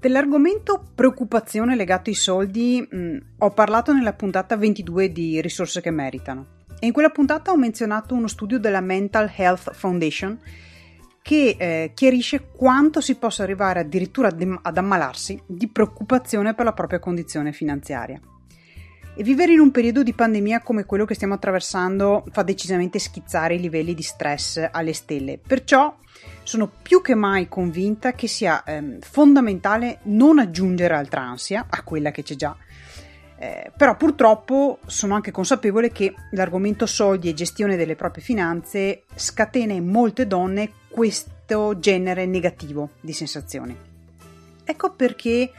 Dell'argomento preoccupazione legato ai soldi mh, ho parlato nella puntata 22 di Risorse che meritano e in quella puntata ho menzionato uno studio della Mental Health Foundation che eh, chiarisce quanto si possa arrivare addirittura ad ammalarsi di preoccupazione per la propria condizione finanziaria. E vivere in un periodo di pandemia come quello che stiamo attraversando fa decisamente schizzare i livelli di stress alle stelle. Perciò sono più che mai convinta che sia ehm, fondamentale non aggiungere altra ansia a quella che c'è già. Eh, però purtroppo sono anche consapevole che l'argomento soldi e gestione delle proprie finanze scatena in molte donne questo genere negativo di sensazioni. Ecco perché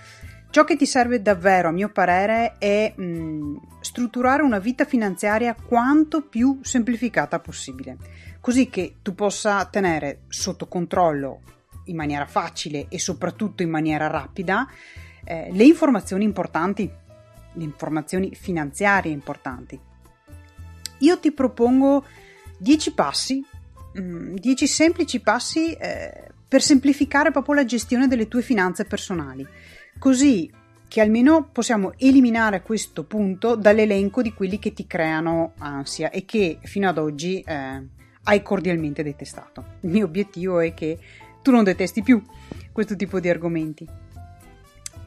Ciò che ti serve davvero, a mio parere, è mh, mm, strutturare una vita finanziaria quanto più semplificata possibile, così che tu possa tenere sotto controllo in maniera facile e soprattutto in maniera rapida eh, le informazioni importanti, le informazioni finanziarie importanti. Io ti propongo 10 passi, 10 mm, semplici passi eh, per semplificare proprio la gestione delle tue finanze personali così che almeno possiamo eliminare questo punto dall'elenco di quelli che ti creano ansia e che fino ad oggi eh, hai cordialmente detestato. Il mio obiettivo è che tu non detesti più questo tipo di argomenti.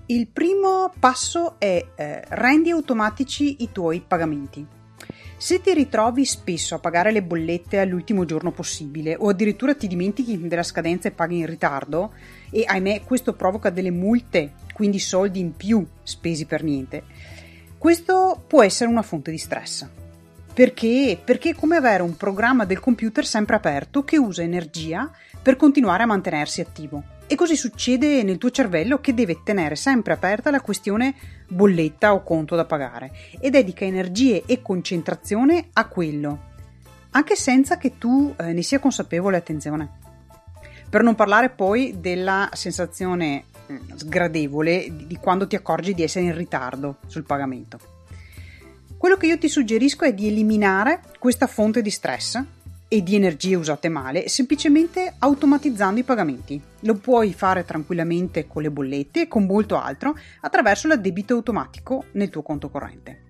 Il primo passo è eh, rendi automatici i tuoi pagamenti. Se ti ritrovi spesso a pagare le bollette all'ultimo giorno possibile o addirittura ti dimentichi della scadenza e paghi in ritardo e ahimè questo provoca delle multe, quindi soldi in più spesi per niente, questo può essere una fonte di stress. Perché? Perché è come avere un programma del computer sempre aperto che usa energia per continuare a mantenersi attivo. E così succede nel tuo cervello che deve tenere sempre aperta la questione bolletta o conto da pagare e dedica energie e concentrazione a quello, anche senza che tu eh, ne sia consapevole attenzione. Per non parlare poi della sensazione mm, sgradevole di quando ti accorgi di essere in ritardo sul pagamento. Quello che io ti suggerisco è di eliminare questa fonte di stress e di energie usate male semplicemente automatizzando i pagamenti. Lo puoi fare tranquillamente con le bollette e con molto altro attraverso l'addebito automatico nel tuo conto corrente.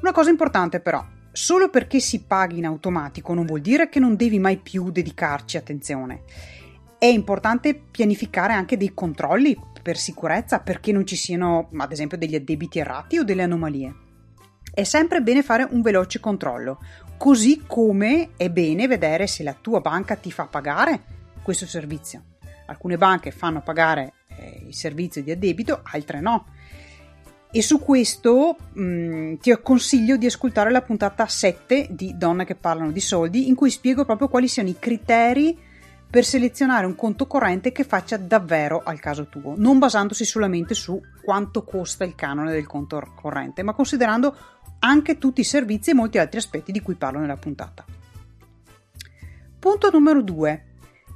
Una cosa importante però, solo perché si paghi in automatico non vuol dire che non devi mai più dedicarci attenzione. È importante pianificare anche dei controlli per sicurezza perché non ci siano ad esempio degli addebiti errati o delle anomalie. È sempre bene fare un veloce controllo, così come è bene vedere se la tua banca ti fa pagare questo servizio. Alcune banche fanno pagare eh, il servizio di addebito, altre no. E su questo mh, mm, ti consiglio di ascoltare la puntata 7 di Donne che parlano di soldi, in cui spiego proprio quali siano i criteri per selezionare un conto corrente che faccia davvero al caso tuo, non basandosi solamente su quanto costa il canone del conto corrente, ma considerando anche tutti i servizi e molti altri aspetti di cui parlo nella puntata. Punto numero 2.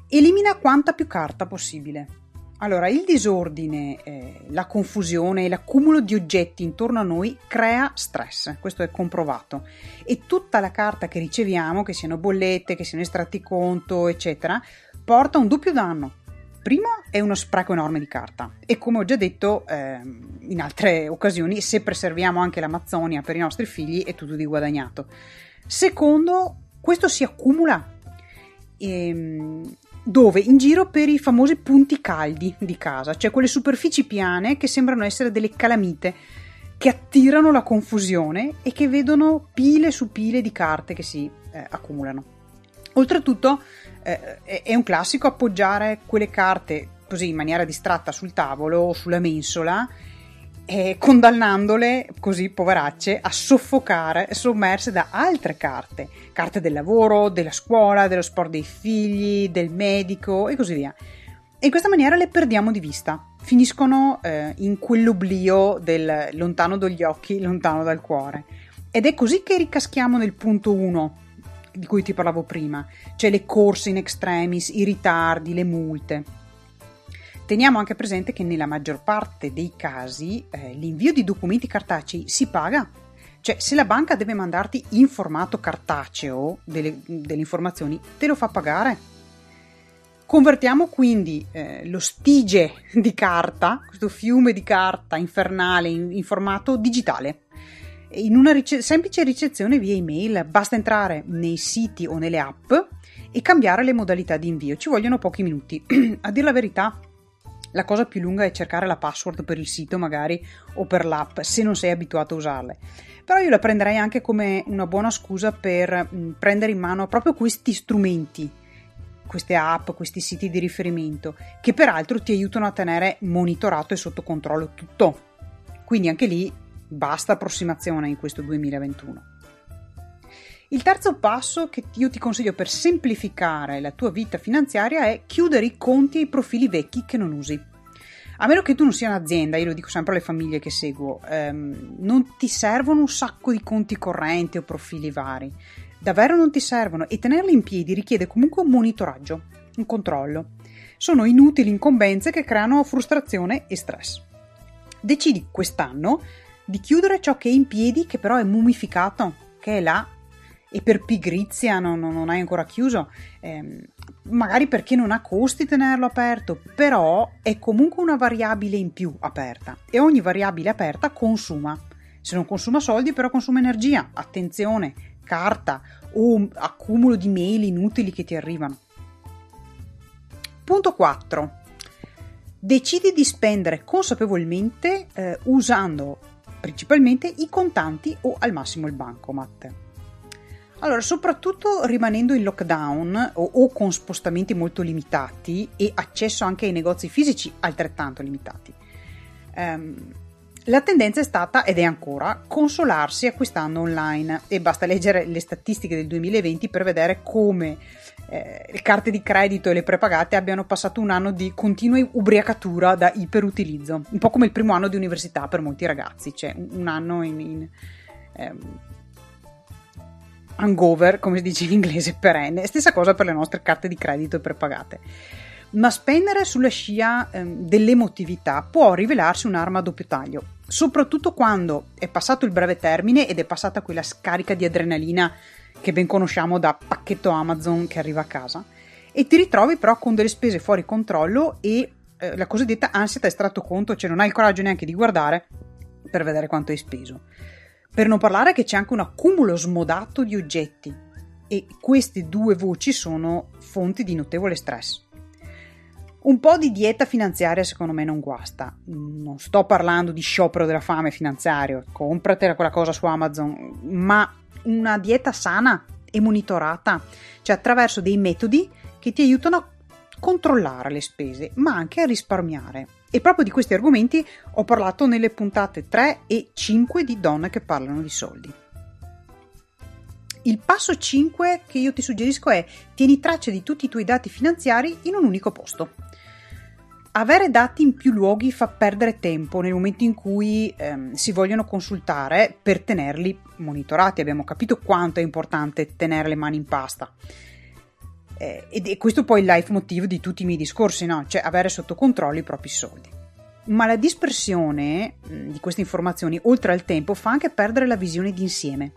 Elimina quanta più carta possibile. Allora, il disordine, eh, la confusione e l'accumulo di oggetti intorno a noi crea stress, questo è comprovato. E tutta la carta che riceviamo, che siano bollette, che siano estratti conto, eccetera, porta un doppio danno. Primo è uno spreco enorme di carta e come ho già detto eh, in altre occasioni, se preserviamo anche l'Amazzonia per i nostri figli è tutto di guadagnato. Secondo, questo si accumula ehm, dove? In giro per i famosi punti caldi di casa, cioè quelle superfici piane che sembrano essere delle calamite che attirano la confusione e che vedono pile su pile di carte che si eh, accumulano. Oltretutto eh, è un classico appoggiare quelle carte così in maniera distratta sul tavolo o sulla mensola eh, condannandole così poveracce a soffocare sommerse da altre carte. Carte del lavoro, della scuola, dello sport dei figli, del medico e così via. E in questa maniera le perdiamo di vista. Finiscono eh, in quell'oblio del lontano dagli occhi lontano dal cuore. Ed è così che ricaschiamo nel punto 1 di cui ti parlavo prima, cioè le corse in extremis, i ritardi, le multe. Teniamo anche presente che nella maggior parte dei casi eh, l'invio di documenti cartacei si paga. Cioè, se la banca deve mandarti in formato cartaceo delle, delle informazioni, te lo fa pagare. Convertiamo quindi eh, lo stige di carta, questo fiume di carta infernale in, in formato digitale. In una rice- semplice ricezione via email basta entrare nei siti o nelle app e cambiare le modalità di invio. Ci vogliono pochi minuti. A dire la verità, la cosa più lunga è cercare la password per il sito magari o per l'app se non sei abituato a usarle. Però io la prenderei anche come una buona scusa per mh, prendere in mano proprio questi strumenti queste app, questi siti di riferimento, che peraltro ti aiutano a tenere monitorato e sotto controllo tutto. Quindi anche lì basta approssimazione in questo 2021. Il terzo passo che io ti consiglio per semplificare la tua vita finanziaria è chiudere i conti e i profili vecchi che non usi. A meno che tu non sia un'azienda, io lo dico sempre alle famiglie che seguo, ehm, non ti servono un sacco di conti correnti o profili vari davvero non ti servono e tenerli in piedi richiede comunque un monitoraggio, un controllo. Sono inutili incombenze che creano frustrazione e stress. Decidi quest'anno di chiudere ciò che è in piedi, che però è mummificato, che è là e per pigrizia non, non hai ancora chiuso, eh, magari perché non ha costi tenerlo aperto, però è comunque una variabile in più aperta e ogni variabile aperta consuma. Se non consuma soldi, però consuma energia. Attenzione, carta o accumulo di mail inutili che ti arrivano. Punto 4. Decidi di spendere consapevolmente eh, usando principalmente i contanti o al massimo il bancomat. Allora, soprattutto rimanendo in lockdown o, o, con spostamenti molto limitati e accesso anche ai negozi fisici altrettanto limitati. Um, la tendenza è stata ed è ancora consolarsi acquistando online e basta leggere le statistiche del 2020 per vedere come eh, le carte di credito e le prepagate abbiano passato un anno di continua ubriacatura da iperutilizzo, un po' come il primo anno di università per molti ragazzi, cioè un anno in, in ehm, hangover, come si dice in inglese, perenne. Stessa cosa per le nostre carte di credito prepagate ma spendere sulla scia ehm, dell'emotività può rivelarsi un'arma a doppio taglio, soprattutto quando è passato il breve termine ed è passata quella scarica di adrenalina che ben conosciamo da pacchetto Amazon che arriva a casa e ti ritrovi però con delle spese fuori controllo e eh, la cosiddetta ansia da estratto conto, cioè non hai il coraggio neanche di guardare per vedere quanto hai speso. Per non parlare che c'è anche un accumulo smodato di oggetti e queste due voci sono fonti di notevole stress. Un po' di dieta finanziaria secondo me non guasta. Non sto parlando di sciopero della fame finanziario, compratela quella cosa su Amazon, ma una dieta sana e monitorata, cioè attraverso dei metodi che ti aiutano a controllare le spese, ma anche a risparmiare. E proprio di questi argomenti ho parlato nelle puntate 3 e 5 di Donne che parlano di soldi. Il passo 5 che io ti suggerisco è tieni traccia di tutti i tuoi dati finanziari in un unico posto. Avere dati in più luoghi fa perdere tempo nel momento in cui ehm, si vogliono consultare per tenerli monitorati. Abbiamo capito quanto è importante tenere le mani in pasta. Eh, ed è questo poi il leitmotiv di tutti i miei discorsi, no? cioè avere sotto controllo i propri soldi. Ma la dispersione mh, di queste informazioni, oltre al tempo, fa anche perdere la visione d'insieme.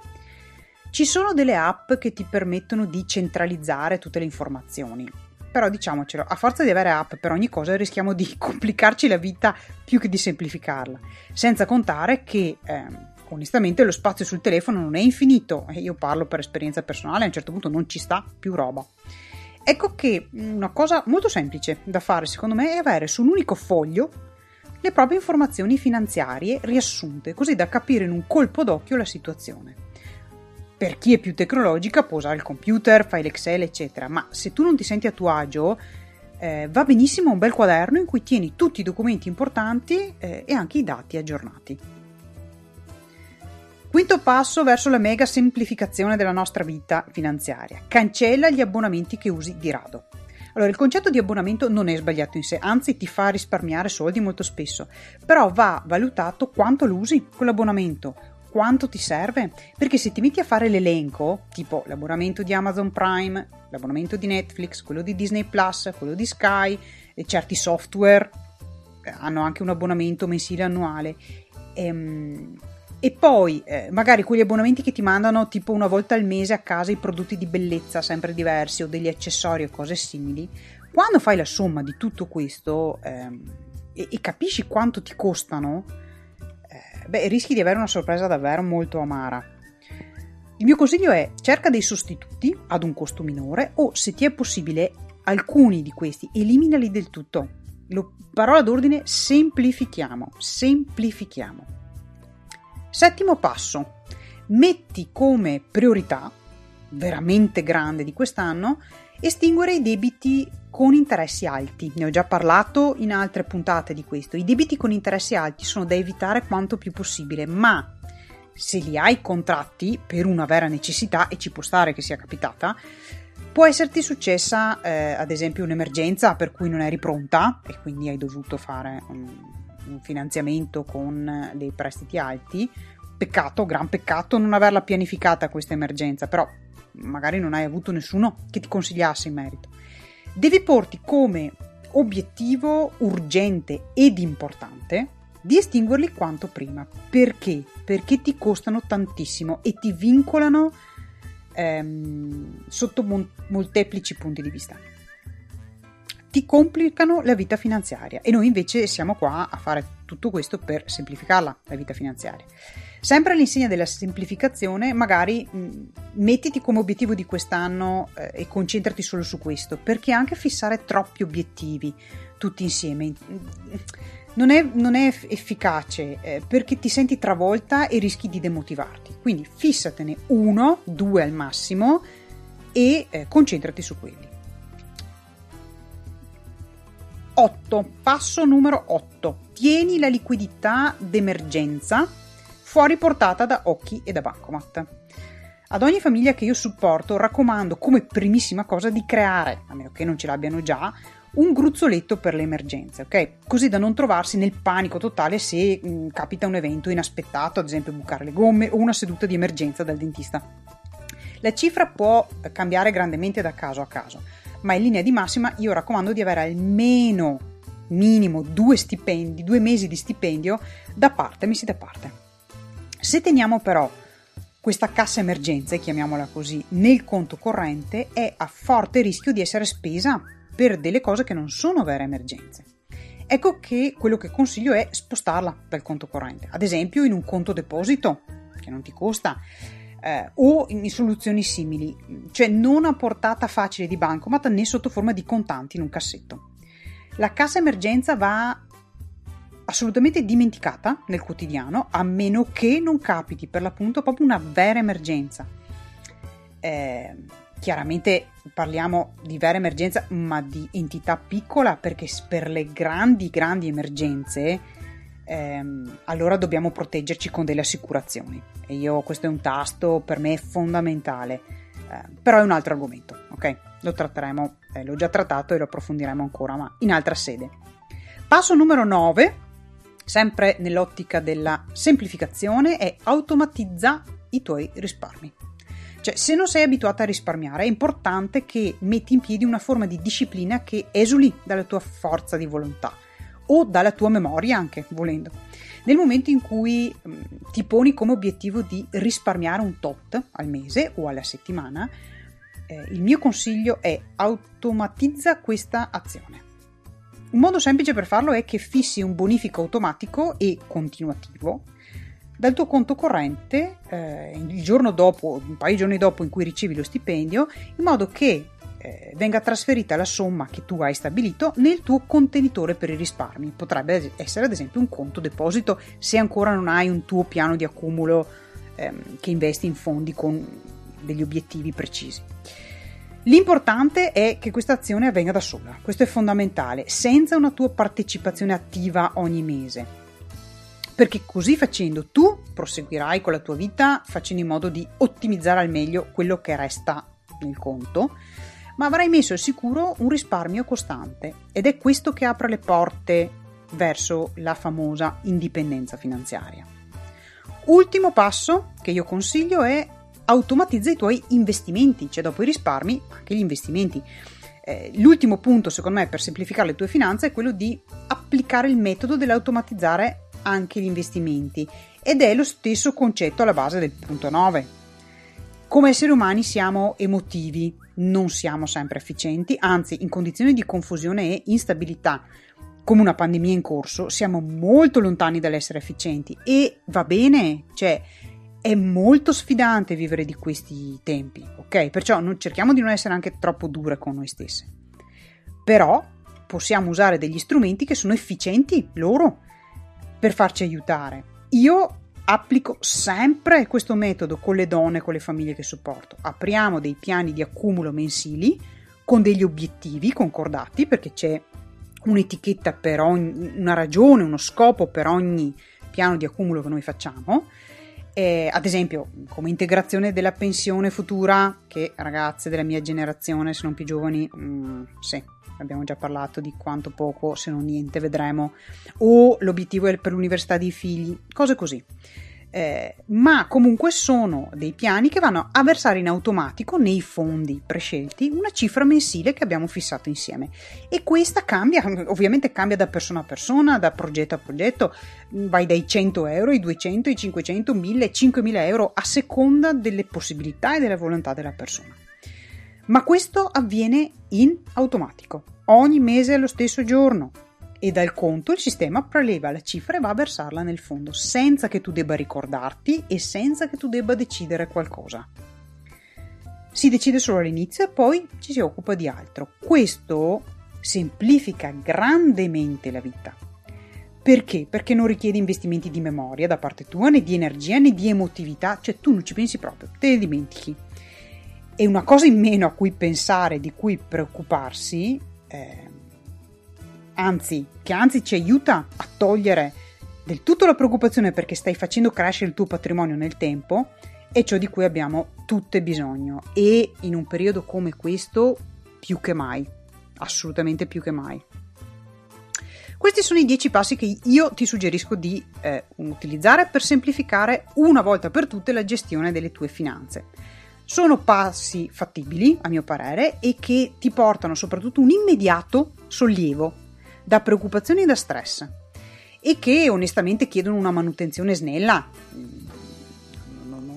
Ci sono delle app che ti permettono di centralizzare tutte le informazioni però diciamocelo, a forza di avere app per ogni cosa rischiamo di complicarci la vita più che di semplificarla, senza contare che eh, onestamente lo spazio sul telefono non è infinito io parlo per esperienza personale, a un certo punto non ci sta più roba. Ecco che una cosa molto semplice da fare secondo me è avere su un unico foglio le proprie informazioni finanziarie riassunte, così da capire in un colpo d'occhio la situazione. Per chi è più tecnologica può usare il computer, file Excel, eccetera, ma se tu non ti senti a tuo agio, eh, va benissimo un bel quaderno in cui tieni tutti i documenti importanti eh, e anche i dati aggiornati. Quinto passo verso la mega semplificazione della nostra vita finanziaria. Cancella gli abbonamenti che usi di rado. Allora, il concetto di abbonamento non è sbagliato in sé, anzi ti fa risparmiare soldi molto spesso, però va valutato quanto lo usi quell'abbonamento, quanto ti serve? Perché se ti metti a fare l'elenco, tipo l'abbonamento di Amazon Prime, l'abbonamento di Netflix, quello di Disney Plus, quello di Sky, e certi software eh, hanno anche un abbonamento mensile annuale. Ehm, e poi eh, magari quegli abbonamenti che ti mandano tipo una volta al mese a casa i prodotti di bellezza sempre diversi o degli accessori o cose simili, Quando fai la somma di tutto questo ehm, e, e, capisci quanto ti costano, eh, beh, rischi di avere una sorpresa davvero molto amara. Il mio consiglio è cerca dei sostituti ad un costo minore o, se ti è possibile, alcuni di questi, eliminali del tutto. Lo, parola d'ordine, semplifichiamo, semplifichiamo. Settimo passo, metti come priorità, veramente grande di quest'anno, estinguere i debiti con interessi alti. Ne ho già parlato in altre puntate di questo. I debiti con interessi alti sono da evitare quanto più possibile, ma se li hai contratti per una vera necessità, e ci può stare che sia capitata, può esserti successa eh, ad esempio un'emergenza per cui non eri pronta e quindi hai dovuto fare un, finanziamento con dei prestiti alti. Peccato, gran peccato non averla pianificata questa emergenza, però magari non hai avuto nessuno che ti consigliasse in merito. Devi porti come obiettivo urgente ed importante di estinguerli quanto prima. Perché? Perché ti costano tantissimo e ti vincolano ehm, sotto mon- molteplici punti di vista. Ti complicano la vita finanziaria e noi invece siamo qua a fare tutto questo per semplificarla, la vita finanziaria. Sempre all'insegna della semplificazione, magari mh, mettiti come obiettivo di quest'anno eh, e concentrati solo su questo, perché anche fissare troppi obiettivi tutti insieme non è, non è efficace eh, perché ti senti travolta e rischi di demotivarti. Quindi fissatene uno, due al massimo e eh, concentrati su quelli. 8. Passo numero 8. Tieni la liquidità d'emergenza fuori portata da occhi e da bancomat. Ad ogni famiglia che io supporto raccomando come primissima cosa di creare, a meno che non ce l'abbiano già, un gruzzoletto per le emergenze, ok? Così da non trovarsi nel panico totale se mh, mm, capita un evento inaspettato, ad esempio bucare le gomme o una seduta di emergenza dal dentista. La cifra può cambiare grandemente da caso a caso, ma in linea di massima io raccomando di avere almeno minimo due stipendi, due mesi di stipendio da parte, messi da parte. Se teniamo però questa cassa emergenze, chiamiamola così, nel conto corrente è a forte rischio di essere spesa per delle cose che non sono vere emergenze. Ecco che quello che consiglio è spostarla dal conto corrente, ad esempio in un conto deposito che non ti costa eh, o in soluzioni simili, cioè non a portata facile di bancomat né sotto forma di contanti in un cassetto. La cassa emergenza va assolutamente dimenticata nel quotidiano a meno che non capiti per l'appunto proprio una vera emergenza. Eh, chiaramente parliamo di vera emergenza, ma di entità piccola, perché per le grandi, grandi emergenze, ehm, allora dobbiamo proteggerci con delle assicurazioni. E io, questo è un tasto per me fondamentale, eh, però è un altro argomento, ok? Lo tratteremo, eh, l'ho già trattato e lo approfondiremo ancora, ma in altra sede. Passo numero 9, sempre nell'ottica della semplificazione, è automatizza i tuoi risparmi. Cioè, se non sei abituata a risparmiare, è importante che metti in piedi una forma di disciplina che esuli dalla tua forza di volontà o dalla tua memoria anche, volendo. Nel momento in cui mm, ti poni come obiettivo di risparmiare un tot al mese o alla settimana, eh, il mio consiglio è automatizza questa azione. Un modo semplice per farlo è che fissi un bonifico automatico e continuativo dal tuo conto corrente eh, il giorno dopo, un paio di giorni dopo in cui ricevi lo stipendio, in modo che eh, venga trasferita la somma che tu hai stabilito nel tuo contenitore per i risparmi. Potrebbe essere ad esempio un conto deposito se ancora non hai un tuo piano di accumulo ehm, che investi in fondi con degli obiettivi precisi. L'importante è che questa azione avvenga da sola, questo è fondamentale, senza una tua partecipazione attiva ogni mese perché così facendo tu proseguirai con la tua vita facendo in modo di ottimizzare al meglio quello che resta nel conto, ma avrai messo al sicuro un risparmio costante ed è questo che apre le porte verso la famosa indipendenza finanziaria. Ultimo passo che io consiglio è automatizza i tuoi investimenti, cioè dopo i risparmi anche gli investimenti. Eh, l'ultimo punto secondo me per semplificare le tue finanze è quello di applicare il metodo dell'automatizzare anche gli investimenti ed è lo stesso concetto alla base del punto 9. Come esseri umani siamo emotivi, non siamo sempre efficienti, anzi in condizioni di confusione e instabilità come una pandemia in corso, siamo molto lontani dall'essere efficienti e va bene, cioè è molto sfidante vivere di questi tempi, ok? Perciò non, cerchiamo di non essere anche troppo dure con noi stesse. Però possiamo usare degli strumenti che sono efficienti loro per farci aiutare. Io applico sempre questo metodo con le donne, con le famiglie che supporto. Apriamo dei piani di accumulo mensili con degli obiettivi concordati perché c'è un'etichetta per ogni, una ragione, uno scopo per ogni piano di accumulo che noi facciamo. Eh, ad esempio, come integrazione della pensione futura, che ragazze della mia generazione, se non più giovani, mh, mm, sì, abbiamo già parlato di quanto poco, se non niente, vedremo, o l'obiettivo è per l'università dei figli, cose così eh, ma comunque sono dei piani che vanno a versare in automatico nei fondi prescelti una cifra mensile che abbiamo fissato insieme. E questa cambia, ovviamente cambia da persona a persona, da progetto a progetto, vai dai 100 euro, i 200, i 500, 1000, 5000 euro a seconda delle possibilità e della volontà della persona. Ma questo avviene in automatico, ogni mese allo stesso giorno, e dal conto il sistema preleva la cifra e va a versarla nel fondo senza che tu debba ricordarti e senza che tu debba decidere qualcosa. Si decide solo all'inizio e poi ci si occupa di altro. Questo semplifica grandemente la vita. Perché? Perché non richiede investimenti di memoria da parte tua, né di energia, né di emotività, cioè tu non ci pensi proprio, te ne dimentichi. E una cosa in meno a cui pensare, di cui preoccuparsi, eh, anzi, che anzi ci aiuta a togliere del tutto la preoccupazione perché stai facendo crescere il tuo patrimonio nel tempo, è ciò di cui abbiamo tutte bisogno e in un periodo come questo più che mai, assolutamente più che mai. Questi sono i 10 passi che io ti suggerisco di eh, utilizzare per semplificare una volta per tutte la gestione delle tue finanze. Sono passi fattibili, a mio parere, e che ti portano soprattutto un immediato sollievo da preoccupazioni e da stress e che onestamente chiedono una manutenzione snella,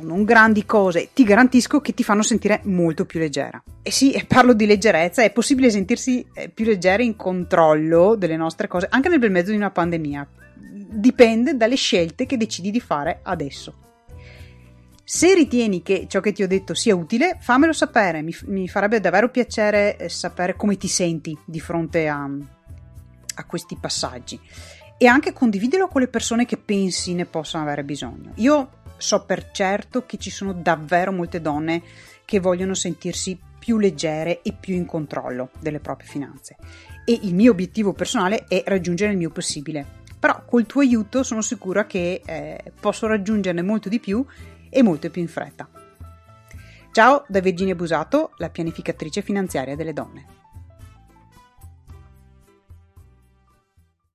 non grandi cose, ti garantisco che ti fanno sentire molto più leggera. E sì, parlo di leggerezza, è possibile sentirsi eh, più leggeri in controllo delle nostre cose, anche nel bel mezzo di una pandemia. Dipende dalle scelte che decidi di fare adesso. Se ritieni che ciò che ti ho detto sia utile, fammelo sapere, mi, mi farebbe davvero piacere eh, sapere come ti senti di fronte a, a questi passaggi e anche condividilo con le persone che pensi ne possano avere bisogno. Io so per certo che ci sono davvero molte donne che vogliono sentirsi più leggere e più in controllo delle proprie finanze e il mio obiettivo personale è raggiungere il mio possibile. Però col tuo aiuto sono sicura che eh, posso raggiungerne molto di più e molto più in fretta. Ciao da Virginia Busato, la pianificatrice finanziaria delle donne.